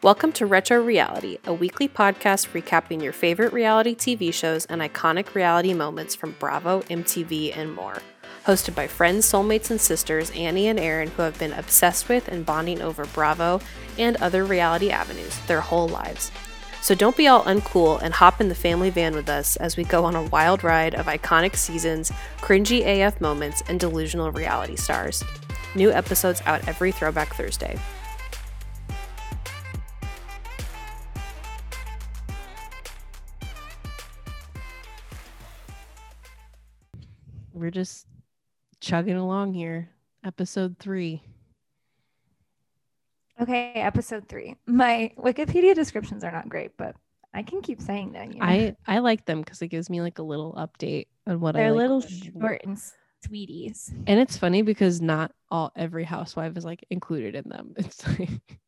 Welcome to Retro Reality, a weekly podcast recapping your favorite reality TV shows and iconic reality moments from Bravo, MTV, and more. Hosted by friends, soulmates, and sisters Annie and Erin, who have been obsessed with and bonding over Bravo and other reality avenues their whole lives. So don't be all uncool and hop in the family van with us as we go on a wild ride of iconic seasons, cringy AF moments, and delusional reality stars. New episodes out every Throwback Thursday. We're just chugging along here. Episode three. Okay, episode three. My Wikipedia descriptions are not great, but I can keep saying that. You know? I I like them because it gives me like a little update on what They're I like. little short and sweeties. And it's funny because not all every housewife is like included in them. It's like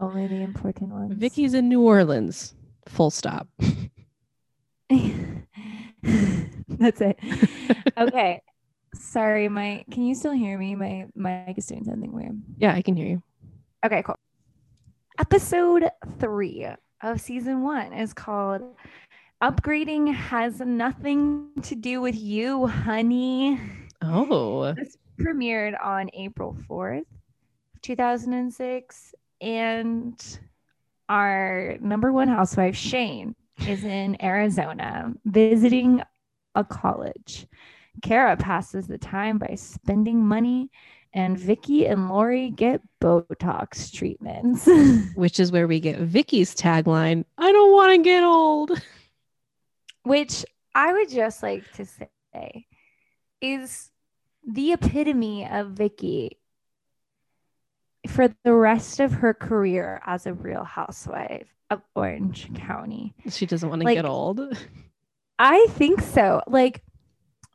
Only the important ones. Vicki's in New Orleans. Full stop. That's it. Okay. Sorry, my can you still hear me? My mic is doing something weird. Yeah, I can hear you. Okay, cool. Episode three of season one is called Upgrading Has Nothing to Do with You, Honey. Oh, This premiered on April 4th, 2006. And our number one housewife, Shane, is in Arizona visiting a college. Kara passes the time by spending money, and Vicki and Lauri get Botox treatments. which is where we get Vicki's tagline. I don't want to get old. which I would just like to say is the epitome of Vicki for the rest of her career as a real housewife of Orange County. She doesn't want to Like- get old. I think so. Like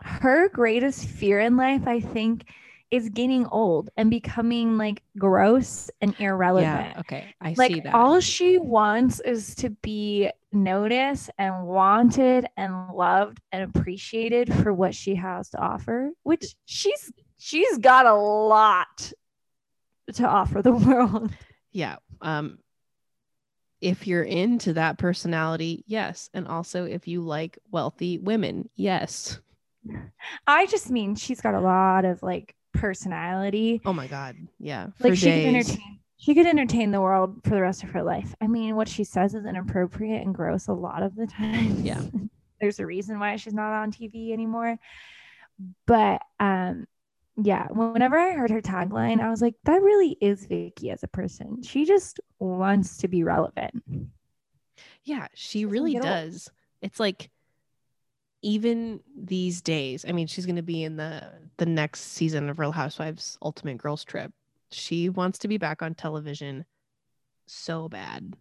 her greatest fear in life, I think, is getting old and becoming like gross and irrelevant. Yeah, okay. I like see that. all she wants is to be noticed and wanted and loved and appreciated for what she has to offer which she's she's got a lot to offer the world yeah. Um if you're into that personality, yes. And also if you like wealthy women, yes. i just mean she's got a lot of like personality Oh my god. Yeah. like she could entertain she could entertain the world for the rest of her life i mean what she says is inappropriate and gross a lot of the time Yeah. there's a reason why she's not on tv anymore but um yeah whenever i heard her tagline i was like that really is vicki as a person she just wants to be relevant Yeah, she really does. It's like even these days, I mean, she's going to be in the the next season of Real Housewives Ultimate Girls Trip. She wants to be back on television so bad.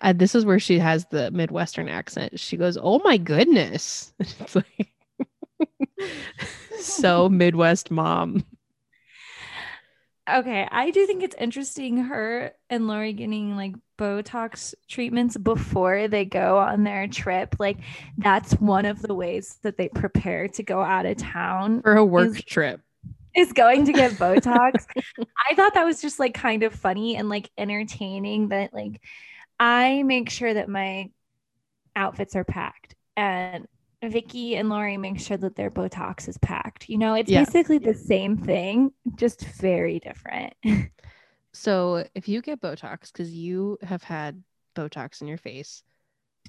Uh, this is where she has the Midwestern accent. She goes, "Oh my goodness!" It's like so Midwest mom. okay i do think it's interesting her and lauri getting like botox treatments before they go on their trip like that's one of the ways that they prepare to go out of town for a work Is- trip. is going to get Botox. I thought that was just like kind of funny and like entertaining that like I make sure that my outfits are packed and Vicki and Lauri make sure that their Botox is packed. You know, it's Yeah. basically the same thing, just very different. So if you get Botox, because you have had Botox in your face,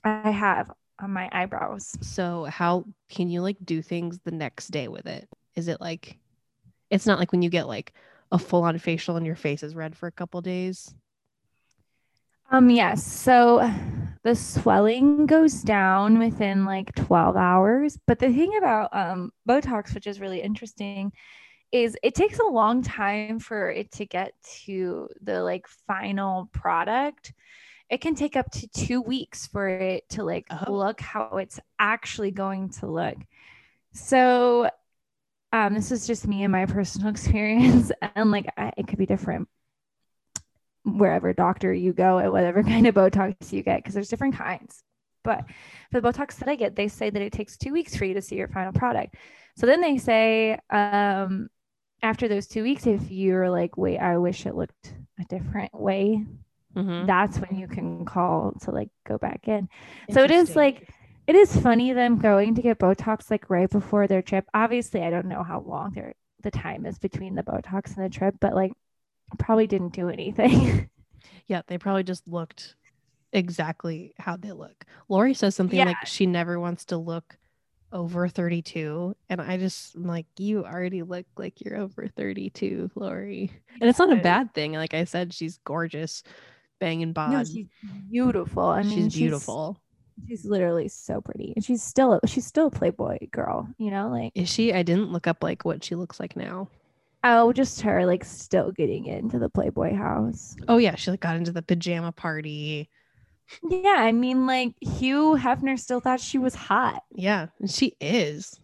I have on my eyebrows. so how can you like do things the next day with it? Is it like it's not like when you get like a full on facial and your face is red for a couple days? Um, yes. So the swelling goes down within like 12 hours. But the thing about um, Botox, which is really interesting, is it takes a long time for it to get to the like final product. It can take up to two weeks for it to like Oh. look how it's actually going to look. So, um, this is just me and my personal experience, and like I, it could be different wherever doctor you go and whatever kind of Botox you get, because there's different kinds. But for the Botox that I get, they say that it takes two weeks for you to see your final product. So then they say, um, after those two weeks, if you're like, wait, I wish it looked a different way, Mhm. that's when you can call to like go back in. So it is like it is funny them going to get Botox like right before their trip. Obviously, I don't know how long their the time is between the Botox and the trip, but like probably didn't do anything. Yeah, they probably just looked exactly how they look. Lauri says something Yeah. like she never wants to look over 32. And I just am like, you already look like you're over 32, Lauri. And it's not a bad thing. Like I said, she's gorgeous, banging bod. no, she's beautiful. I mean, she's beautiful. She's, literally so pretty, and she's still she's still a Playboy girl. You know, like Is she? I didn't look up like what she looks like now. Oh, just her like still getting into the Playboy house. Oh yeah, she like got into the pajama party. Yeah, I mean, like Hugh Hefner still thought she was hot. Yeah, and she is.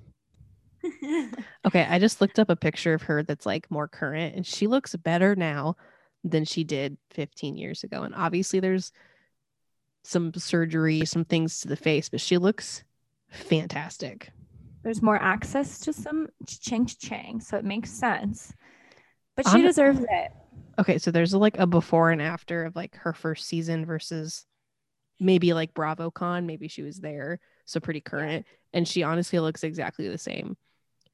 Okay, I just looked up a picture of her that's like more current and she looks better now than she did 15 years ago. And obviously there's some surgery, some things to the face, but she looks fantastic. There's more access to some ching chang, so it makes sense. But she deserves it. Okay, so there's like a before and after of like her first season versus maybe like BravoCon, maybe she was there, so pretty current. And she honestly looks exactly the same.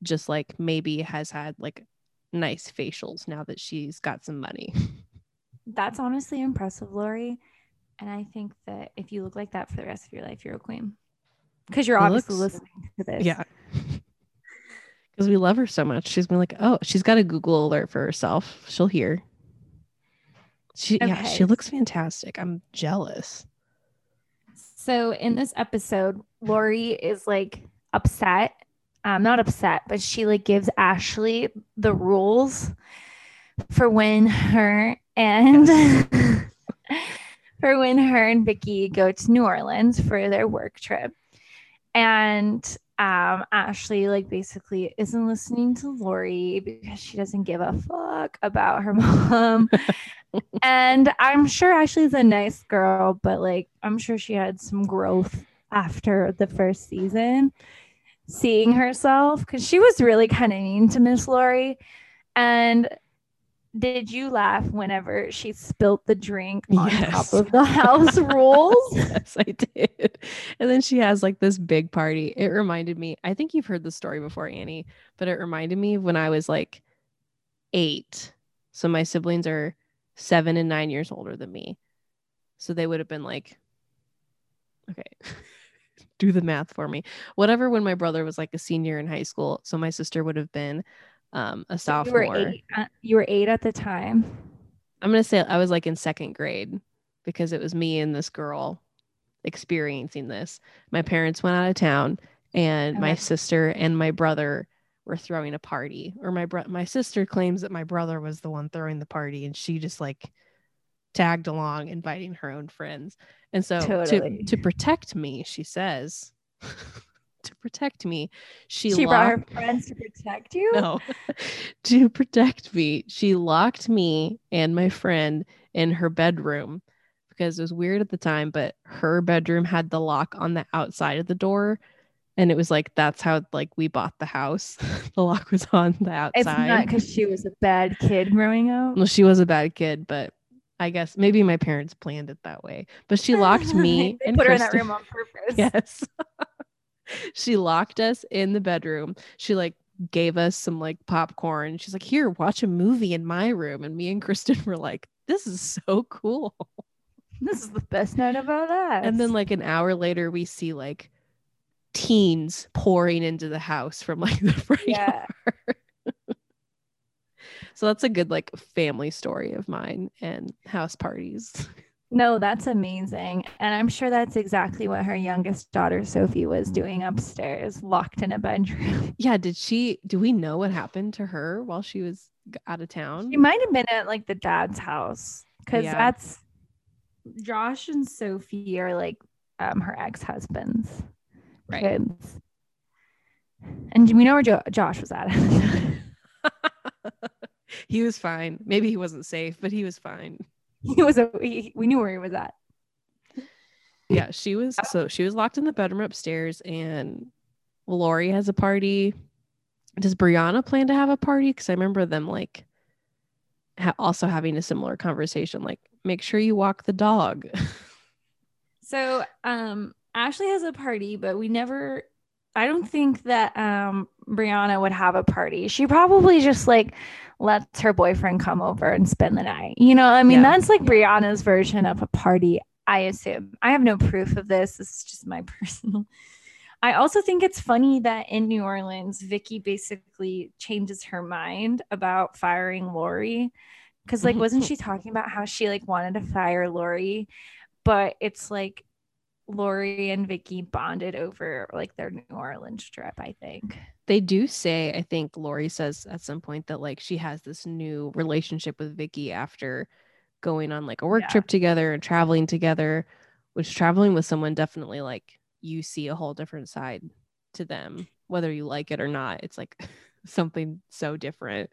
Just like maybe has had like nice facials now that she's got some money. That's honestly impressive, Lauri. And I think that if you look like that for the rest of your life, you're a queen. Because you're It obviously looks- listening to this. Yeah. Because we love her so much. She's been like, oh, she's got a Google alert for herself. She'll hear. She yeah, she looks fantastic. I'm jealous. So in this episode, Lauri is like upset. Um, not upset, but she like gives Ashley the rules for when her and for when her and Vicki go to New Orleans for their work trip. And um Ashley like basically isn't listening to Lauri because she doesn't give a fuck about her mom. and I'm sure Ashley's a nice girl, but like I'm sure she had some growth after the first season, seeing herself because she was really kind of mean to Miss Lauri. And did you laugh whenever she spilt the drink on Yes. top of the house rules? yes, I did. And then she has like this big party. It reminded me, I think you've heard the story before, Annie, but it reminded me of when I was like eight. So my siblings are seven and nine years older than me. So they would have been like, okay, do the math for me. Whatever when my brother was like a senior in high school. So my sister would have been um, a you sophomore. were eight. uh, you were eight at the time. I'm gonna say I was like in second grade because it was me and this girl experiencing this. My parents went out of town, and my sister and my brother were throwing a party. Or my bro- my sister claims that my brother was the one throwing the party, and she just like tagged along, inviting her own friends. And so Totally. to to protect me, she says. protect me, she, She, brought her friends to protect you. no to protect me she locked me and my friend in her bedroom because it was weird at the time but her bedroom had the lock on the outside of the door and it was like that's how like we bought the house the lock was on the outside It's not because she was a bad kid growing up. well she was a bad kid but i guess maybe my parents planned it that way but she locked me they and put her in that room on purpose. Yes. She locked us in the bedroom. She like gave us some like popcorn. She's like, "Here, watch a movie in my room." And me and Kristen were like, "This is so cool." This is the best night of our lives. And then like an hour later we see like teens pouring into the house from like the front yeah, yard. so that's a good like family story of mine and house parties. no, that's amazing, and I'm sure that's exactly what her youngest daughter Sophie was doing upstairs, locked in a bedroom. Yeah, did she do we know what happened to her while she was out of town? She might have been at like the dad's house because Yeah. that's Josh and Sophie are like um her ex husbands. Right. Kids. And we know where jo- Josh was at. he was fine. Maybe he wasn't safe, but he was fine. he was a, he, we knew where he was at. Yeah, she was so she was locked in the bedroom upstairs and Lauri has a party. Does Briana plan to have a party? Because I remember them like ha- also having a similar conversation like make sure you walk the dog. So um Ashley has a party, but we never I don't think that um Briana would have a party. She probably just like lets her boyfriend come over and spend the night. You know, I mean, Yeah. that's like Briana's version of a party, I assume. I have no proof of this. This is just my personal. I also think it's funny that in New Orleans, Vicki basically changes her mind about firing Lauri. Cause like, wasn't she talking about how she like wanted to fire Lauri? But it's like Lauri and Vicki bonded over like their New Orleans trip, I think. They do say, I think Lauri says at some point that like she has this new relationship with Vicki after going on like a work Yeah. trip together and traveling together, which traveling with someone definitely like you see a whole different side to them, whether you like it or not. It's like something so different.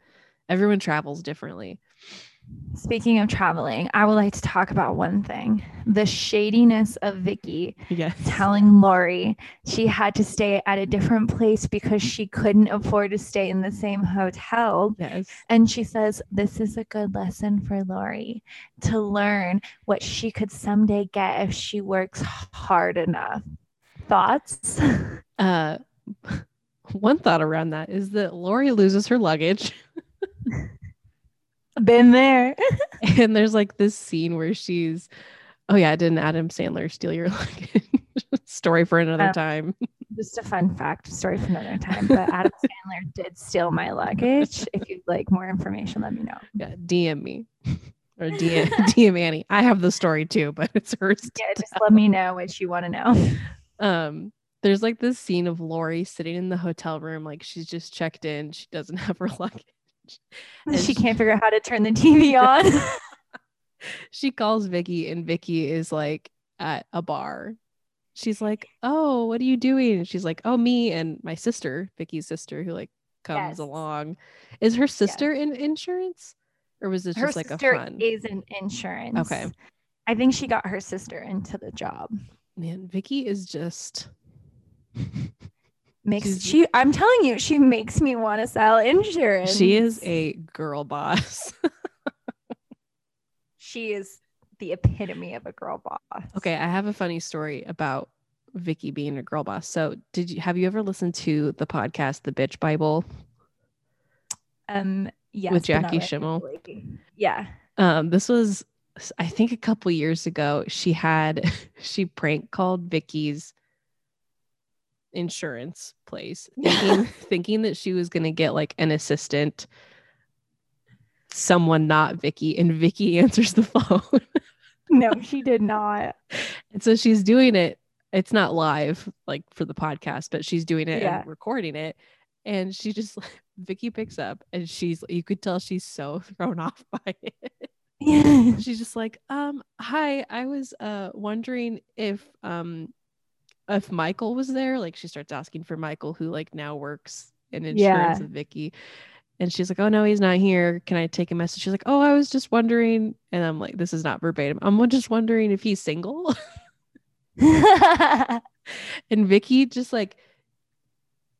Everyone travels differently. Speaking of traveling, I would like to talk about one thing the shadiness of Vicki Yes. telling Lauri she had to stay at a different place because she couldn't afford to stay in the same hotel. Yes. And she says, This is a good lesson for Lauri to learn what she could someday get if she works hard enough. Thoughts? Uh one thought around that is that Lauri loses her luggage. Been there. and there's like this scene where she's oh yeah didn't adam sandler steal your luggage story for another Um, time Just a fun fact, story for another time. But Adam Sandler did steal my luggage. If you'd like more information, let me know. yeah dm me or dm, DM annie i have the story too but it's hers Yeah, just let me know what you want to know. um there's like this scene of lauri sitting in the hotel room like she's just checked in she doesn't have her luggage And she can't figure out how to turn the TV on. she calls vicki and vicki is like at a bar she's like oh what are you doing and she's like oh me and my sister vicki's sister who like comes Yes. along is her sister in insurance or was this her just like a sister fun is in insurance. Okay. I think she got her sister into the job. man vicki is just Makes she I'm telling you, she makes me want to sell insurance. she is a girl boss she is the epitome of a girl boss. okay i have a funny story about vicki being a girl boss so did you have you ever listened to the podcast the bitch bible Um yes, With Jackie Schimmel? regularly. Yeah. um this was i think a couple years ago she had she prank called vicki's insurance place thinking, thinking that she was going to get like an assistant someone not vicki and vicki answers the phone No, she did not. and so she's doing it it's not live like for the podcast but she's doing it Yeah. and recording it and she just vicki picks up and she's you could tell she's so thrown off by it Yeah. she's just like um hi i was uh wondering if um if michael was there like she starts asking for michael who like now works in insurance Yeah. with vicki. And she's like oh no he's not here. Can i take a message? She's like oh i was just wondering. And i'm like this is not verbatim. I'm just wondering if he's single. And vicki just like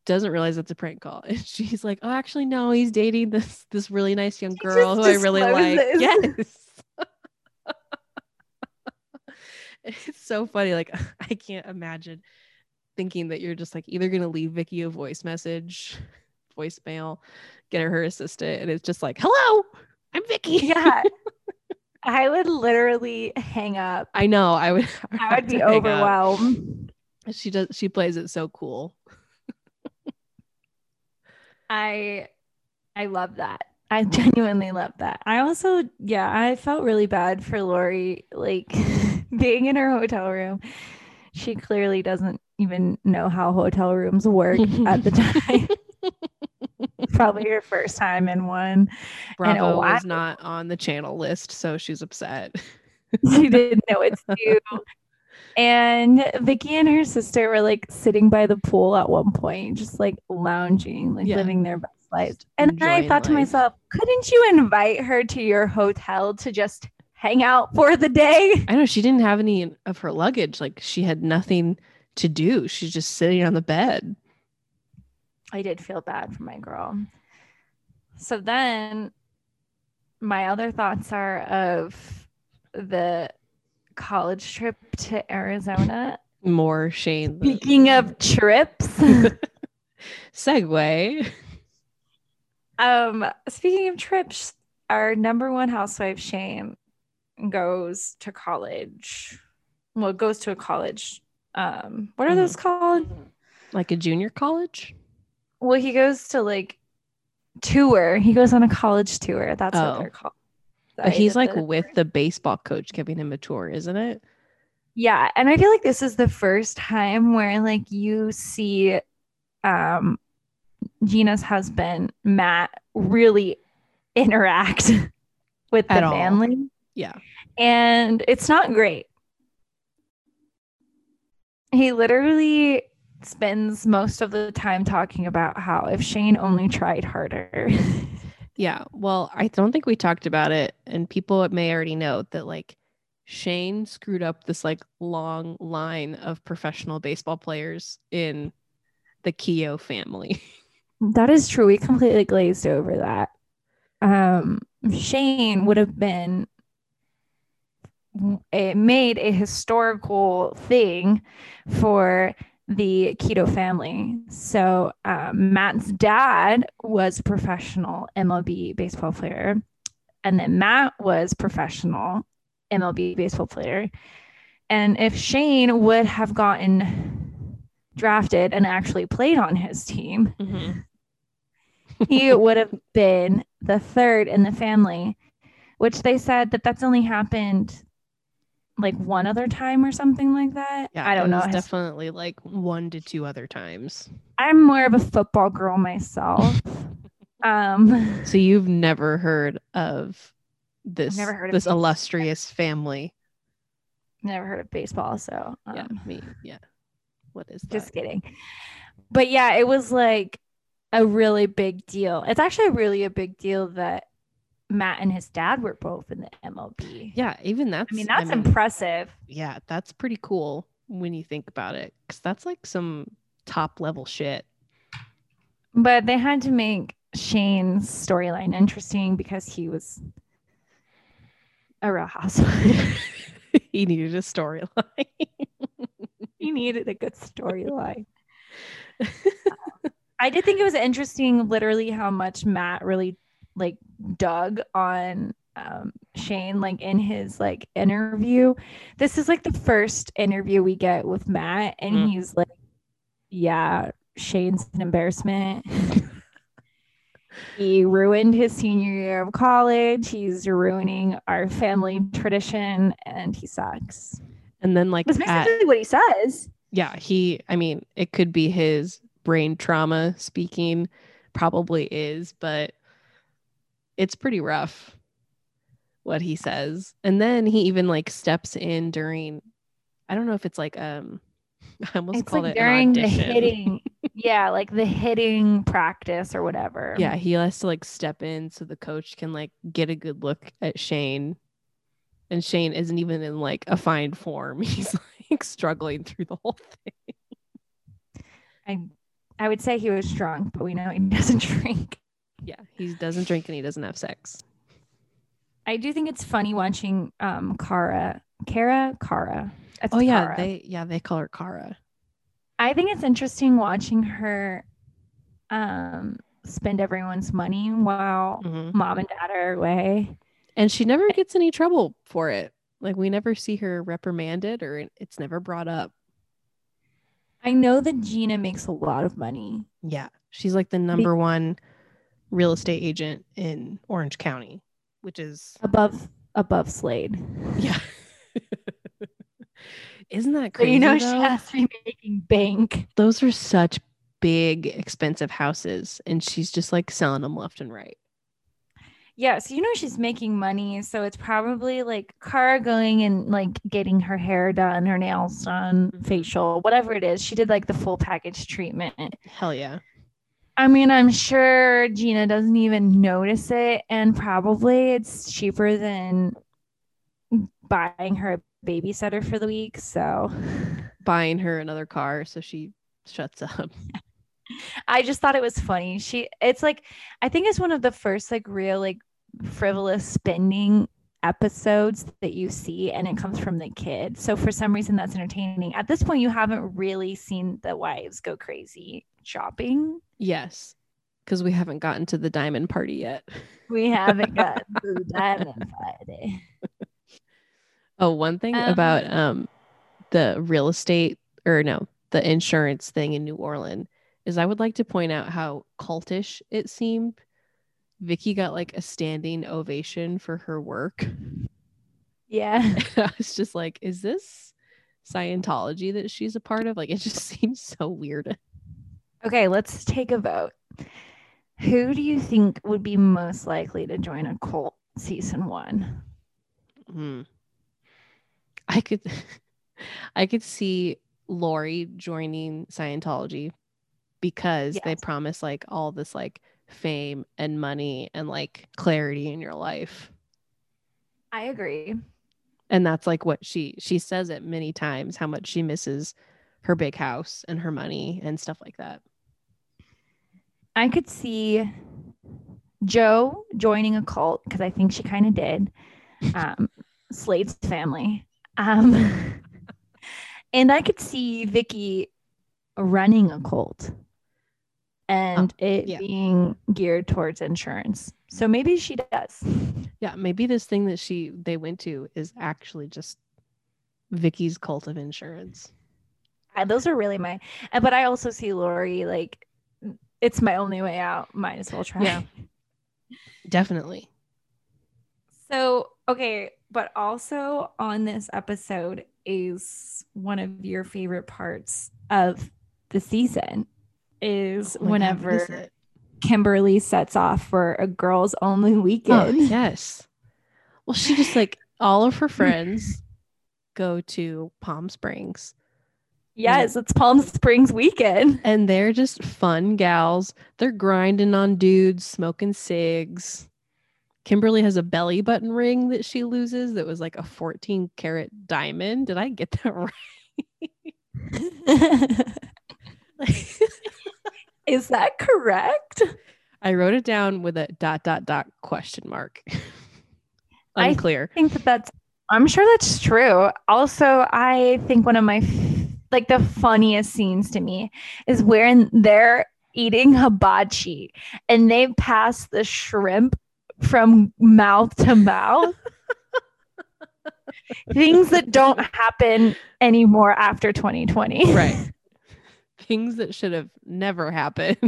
doesn't realize it's a prank call. And she's like oh actually no he's dating this this really nice young girl who i really like. discloses. yes it's so funny like i can't imagine thinking that you're just like either gonna leave vicki a voice message voicemail get her her assistant and it's just like hello i'm vicki yeah. I would literally hang up. i know i would I have would be hang up. overwhelmed. she does she plays it so cool I I love that. I genuinely love that. I also, yeah, I felt really bad for Lauri, like being in her hotel room. She clearly doesn't even know how hotel rooms work at the time. Probably her first time in one. bravo was not on the channel list so she's upset She didn't know it's you. And Vicki and her sister were like sitting by the pool at one point, just like lounging, like Yeah. living their best life. And I thought to myself, couldn't you invite her to your hotel to just hang out for the day? I know she didn't have any of her luggage. Like she had nothing to do. She's just sitting on the bed. I did feel bad for my girl. So then my other thoughts are of the college trip to Arizona. More Shane. the- Speaking of trips, segue. um, speaking of trips, our number one housewife Shane goes to college. Well, goes to a college. Um, what are Mhm. those called? Like a junior college? Well, he goes to like tour. He goes on a college tour. That's Oh. what they're called. But he's like the- with the baseball coach giving him a tour, isn't it? Yeah, and I feel like this is the first time where like you see um Jeana's husband, Matt, really interact with the At all. Yeah. And it's not great. He literally spends most of the time talking about how if Shane only tried harder. Yeah. Well, I don't think we talked about it, and people may already know that like Shane screwed up this like long line of professional baseball players in the Keough family. That is true. We completely glazed over that. Um, Shane would have been made a historical thing for the Keough family. So um, Matt's dad was a professional MLB baseball player, and then Matt was professional MLB baseball player. And if Shane would have gotten drafted and actually played on his team, he would have been the third in the family, which they said that that's only happened like one other time or something like that. Yeah, I don't it know. Definitely like one to two other times. I'm more of a football girl myself. um, So you've never heard of this never heard this. illustrious family. never heard of baseball, so um, yeah, me. Yeah. What is that? just kidding. But yeah, it was like a really big deal. It's actually really a big deal that Matt and his dad were both in the MLB. yeah, even that's I mean, that's mean, impressive. yeah, that's pretty cool when you think about it. Cause that's like some top level shit. But they had to make Shane's storyline interesting because he was a real housewife. he needed a storyline. he needed a good storyline. I did think it was interesting, literally, how much Matt really like dug on um, Shane, like in his like interview. This is like the first interview we get with Matt, and Mm. he's like, "Yeah, Shane's an embarrassment." he ruined his senior year of college. He's ruining our family tradition, and he sucks. and then like That's at, what he says. yeah, he I mean, it could be his brain trauma speaking, probably is, but it's pretty rough what he says. And then he even like steps in during I don't know if it's like um I almost it's called like it during the hitting yeah like the hitting practice or whatever Yeah, he has to like step in so the coach can like get a good look at Shane. And Shane isn't even in like a fine form. He's like struggling through the whole thing. i i would say he was drunk but we know he doesn't drink Yeah, he doesn't drink and he doesn't have sex. i do think it's funny watching um kara kara kara It's Oh yeah, Kara. they yeah, they call her Kara. i think it's interesting watching her um spend everyone's money while Mhm. mom and dad are away And she never gets any trouble for it. Like we never see her reprimanded or it's never brought up. i know that jeana makes a lot of money Yeah. She's like the number one real estate agent in Orange County, which is above above slade yeah. Isn't that crazy? you know she has to be making bank Those are such big, expensive houses, and she's just like selling them left and right. Yeah, so you know she's making money, so it's probably like car going and like getting her hair done, her nails done, Mhm. facial, whatever it is. She did like the full package treatment. Hell yeah. I mean, I'm sure Jeana doesn't even notice it, and probably it's cheaper than buying her a babysitter for the week. So Buying her another car so she shuts up. I just thought it was funny. She, it's like, I think it's one of the first like real like frivolous spending episodes that you see and it comes from the kid. So for some reason that's entertaining. At this point you haven't really seen the wives go crazy shopping. Yes. Because we haven't gotten to the diamond party yet. We haven't got the diamond party. Oh, one thing Um, about um the real estate or no, the insurance thing in New Orleans is I would like to point out how cultish it seemed. Vicki got like a standing ovation for her work. Yeah. I was just like, is this Scientology that she's a part of? Like, it just seems so weird. Okay, let's take a vote. Who do you think would be most likely to join a cult season one? Hmm. I could, I could see Lauri joining Scientology because they promise like all this like fame and money and like clarity in your life. I agree. And that's like what she she says it many times how much she misses her big house and her money and stuff like that. I could see Jo joining a cult because I think she kind of did. Um, Slade's family. Um, and I could see Vicki running a cult and it yeah. being geared towards insurance. So maybe she does. Yeah, maybe this thing that she they went to is actually just Vicki's cult of insurance. Uh, Those are really my, uh, but I also see Lauri like it's my only way out. Might as well try. Yeah. Definitely. So, okay, but also on this episode is one of your favorite parts of the season is Oh my God, whenever is? Kimberly sets off for a girls only Oh, weekend. yes. Well, she just like all of her friends go to Palm Springs Yes, it's Palm Springs weekend. and they're just fun gals. They're grinding on dudes, smoking cigs. Kimberly has a belly button ring that she loses that was like a 14 karat diamond. Did I get that right? is that correct? I wrote it down with a dot dot dot question mark. Unclear. I think that that's I'm sure that's true. Also, I think one of my like the funniest scenes to me is when they're eating hibachi and they pass the shrimp from mouth to mouth. Things that don't happen anymore after 2020. right. Things that should have never happened.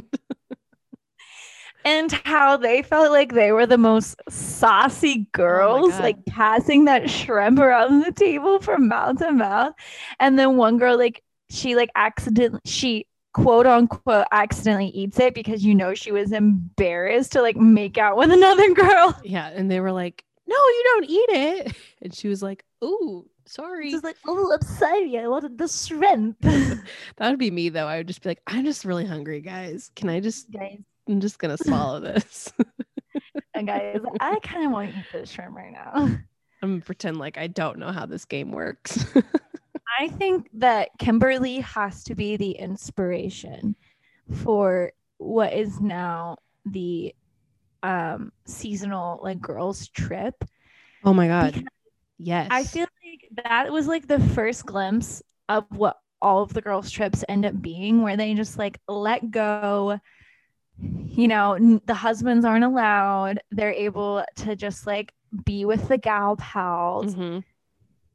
And how they felt like they were the most saucy oh girls, God. like passing that shrimp around the table from mouth to mouth. And then one girl, like, she like accidentally, she quote unquote accidentally eats it because you know she was embarrassed to like make out with another girl. yeah. And they were like, no, you don't eat it. And she was like, ooh, sorry. She's like, oh, I'm sorry, I wanted the shrimp. that would be me though. I would just be like, I'm just really hungry, guys. Can I just, guys, I'm just going to swallow this. and guys, I kind of want to eat this shrimp right now. I'm to pretend like I don't know how this game works. I think that Kimberly has to be the inspiration for what is now the um seasonal like girls trip. oh my God. Because Yes. I feel like that was like the first glimpse of what all of the girls trips end up being where they just like let go you know n- the husbands aren't allowed they're able to just like be with the gal pals Mhm.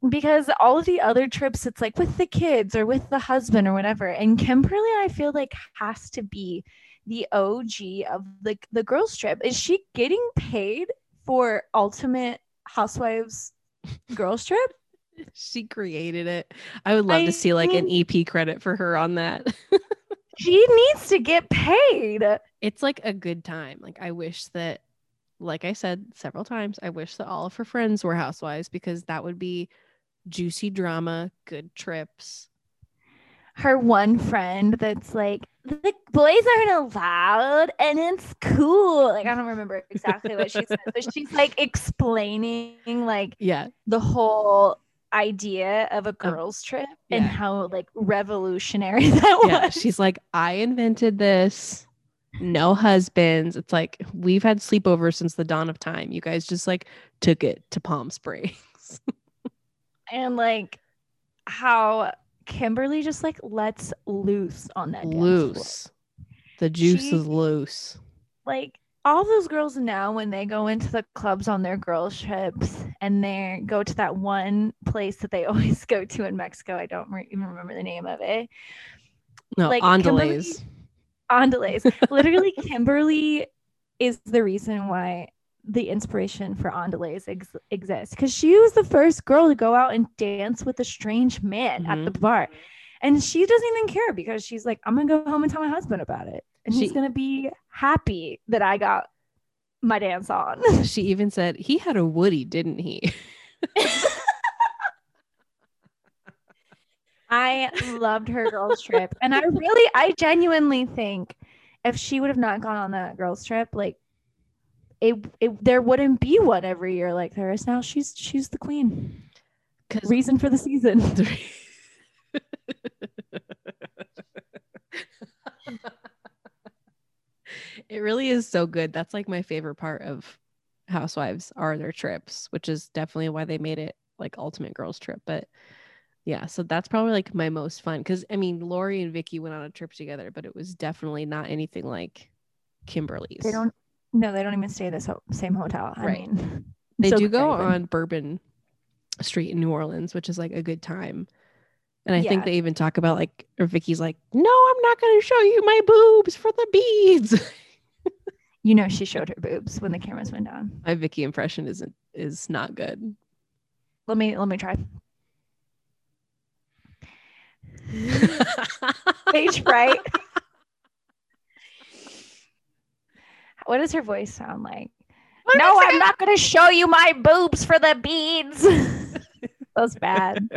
because all of the other trips it's like with the kids or with the husband or whatever and kimberly i feel like has to be the og of the the girls trip is she getting paid for ultimate housewives girls trip She created it. I would love I to see like an EP credit for her on that. she needs to get paid it's like a good time. Like I wish that like I said several times, I wish that all of her friends were housewives because that would be juicy drama, good trips. her one friend that's like the boys aren't allowed and it's cool like i don't remember exactly what she said but she's like explaining like Yeah. the whole idea of a girls trip and how like revolutionary that Yeah. was. She's like, I invented this. no husbands. It's like we've had sleepovers since the dawn of time. You guys just like took it to Palm Springs. and like how Kimberly just like lets loose on that loose. The juice She- is loose. like all those girls now when they go into the clubs on their girls trips and they go to that one place that they always go to in Mexico. I don't re- even remember the name of it. No, like, Andalays. Andalays. Literally, Kimberly is the reason why the inspiration for Andalays ex- exists because she was the first girl to go out and dance with a strange man at the mm-hmm. bar. And she doesn't even care because she's like, I'm gonna go home and tell my husband about it. And he's gonna be happy that I got my dance on. She even said he had a Woody, didn't he? I loved her girls trip. And I really, I genuinely think if she would have not gone on that girls trip, like it, it there wouldn't be one every year like there is now. She's she's the queen. Reason for the season. it really is so good. That's like my favorite part of Housewives are their trips, which is definitely why they made it like ultimate girls trip. But yeah, so that's probably like my most fun because I mean, Lauri and Vicki went on a trip together, but it was definitely not anything like Kimberly's. They don't no, they don't even stay at the same hotel. I Right. mean They so do go crazy. on Bourbon Street in New Orleans, which is like a good time. And I Yeah. think they even talk about like, or Vicki's like, no, I'm not going to show you my boobs for the beads. You know she showed her boobs when the cameras went down. my Vicki impression isn't is not good. Let me let me try. Stage fright. what does her voice sound like? no, I'm not going to show you my boobs for the beads. that was bad.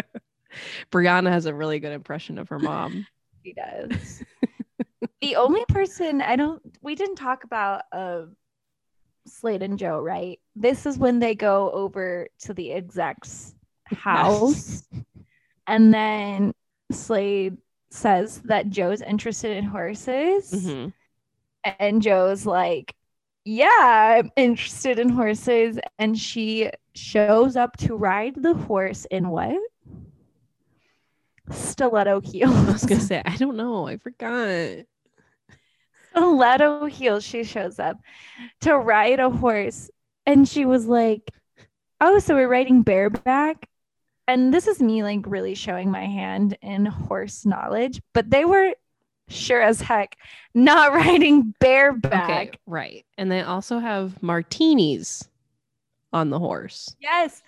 Briana has a really good impression of her mom. She does. the only person I don't, we didn't talk about uh, Slade and Jo, right? This is when they go over to the exec's house. and then Slade says that Jo's interested in horses. Mhm. And Jo's like, Yeah, I'm interested in horses. And she shows up to ride the horse in what? Stiletto heels. I was gonna say, I don't know. I forgot. stiletto heels. She shows up to ride a horse. And she was like, Oh, so we're riding bareback. And this is me like really showing my hand in horse knowledge, but they were sure as heck not riding bareback. Okay, right. And they also have martinis on the horse. Yes.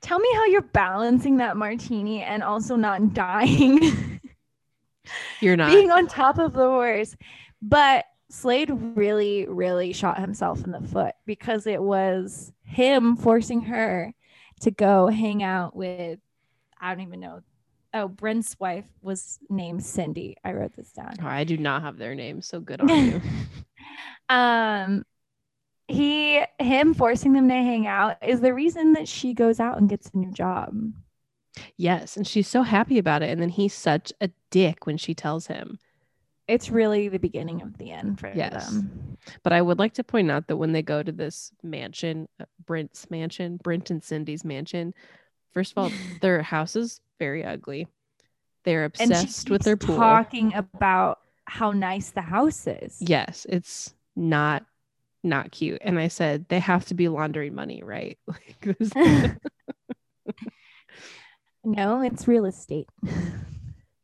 Tell me how you're balancing that martini and also not dying, You're not. being on top of the horse. But Slade really, really shot himself in the foot because it was him forcing her to go hang out with, I don't even know. Oh, Brent's wife was named Cindy. I wrote this down. Oh, I do not have their names, so good on you. um he him forcing them to hang out is the reason that she goes out and gets a new job yes, and she's so happy about it. And then he's such a dick when she tells him. It's really the beginning of the end for Yes. them But I would like to point out that when they go to this mansion, uh, Brent's mansion, Brent and Cindy's mansion, first of all, their house is very ugly. They're and she obsessed with their keeps pool. talking about how nice the house is Yes, it's not not cute. And I said they have to be laundering money, right? Like no it's real estate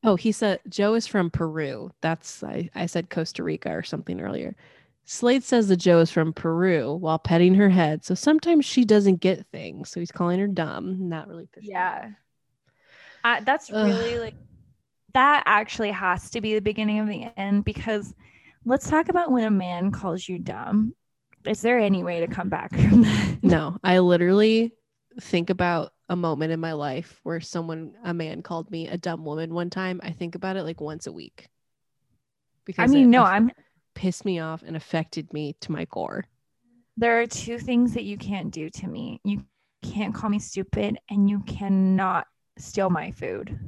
oh, he said Jo is from Peru. That's I, I said Costa Rica or something earlier. Slade says that Jo is from Peru while petting her head. So sometimes she doesn't get things. So he's calling her dumb. not really pissed me off. yeah uh, that's Ugh. really like that actually has to be the beginning of the end because let's talk about when a man calls you dumb is there any way to come back from that No, I literally think about a moment in my life where someone, a man called me a dumb woman one time. I think about it like once a week. Because I mean no i'm pissed me off and affected me to my core. there are two things that you can't do to me. You can't call me stupid and you cannot steal my food.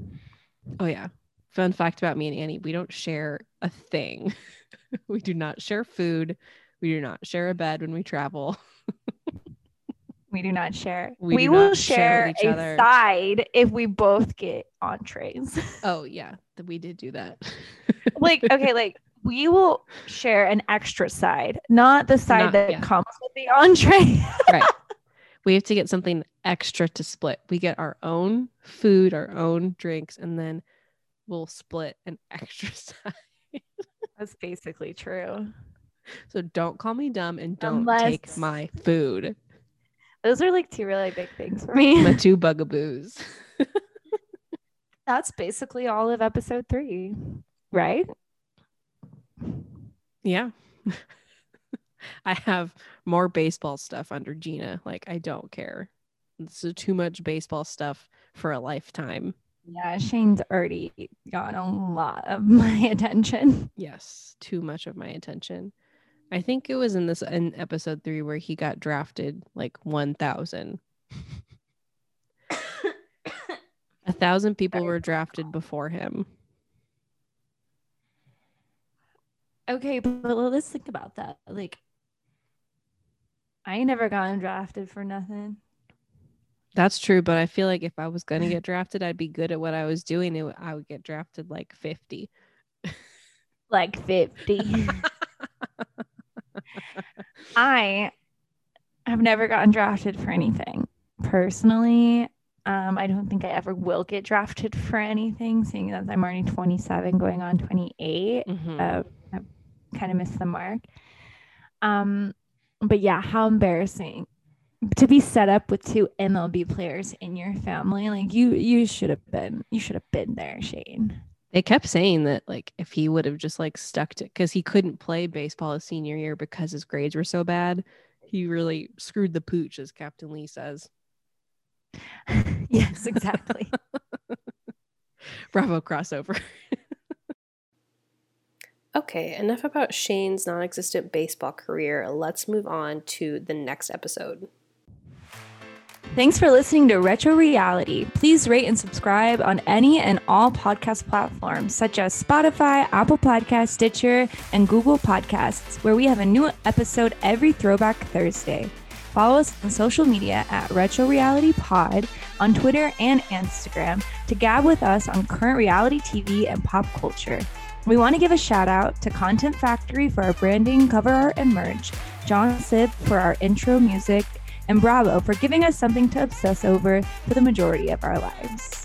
Oh yeah. Fun fact about me and Annie, we don't share a thing. we do not share food. We do not share a bed when we travel. We do not share. We We, will share share, a other. side if we both get entrees. Oh yeah, we did do that. like, okay, like we will share an extra side, not the side Not- that yeah. comes with the entree. right. We have to get something extra to split. We get our own food, our own drinks, and then we'll split an extra side. That's basically true. So don't call me dumb and don't take my food. Those are like two really big things for me. My two bugaboos. That's basically all of episode three, right? Yeah. I have more baseball stuff under Jeana. Like, I don't care. This is too much baseball stuff for a lifetime. Yeah, Shane's already got a lot of my attention. Yes, too much of my attention. I think it was in this in episode three where he got drafted like 1,000. A thousand people were drafted before him. Okay, but let's think about that. Like, I ain't never gotten drafted for nothing. That's true, but I feel like if I was going to get drafted, I'd be good at what I was doing. It, I would get drafted like 50. Like 50. I have never gotten drafted for anything personally. Um, I don't think I ever will get drafted for anything, seeing that I'm already 27, going on 28. Mhm. Uh, I've kind of missed the mark. Um, but yeah, how embarrassing to be set up with two MLB players in your family. Like you, you should have been, you should have been there, Shane. They kept saying that like if he would have just like stuck to because he couldn't play baseball his senior year because his grades were so bad, he really screwed the pooch, as Captain Lee says. yes, exactly. Bravo crossover. Okay, enough about Shane's non existent baseball career. Let's move on to the next episode. Thanks for listening to Retro Reality. Please rate and subscribe on any and all podcast platforms such as Spotify, Apple Podcasts, Stitcher, and Google Podcasts, where we have a new episode every Throwback Thursday. Follow us on social media at Retro Reality Pod on Twitter and Instagram to gab with us on current reality TV and pop culture. We want to give a shout out to Content Factory for our branding, cover art, and merch, John Sib for our intro music, and Bravo for giving us something to obsess over for the majority of our lives.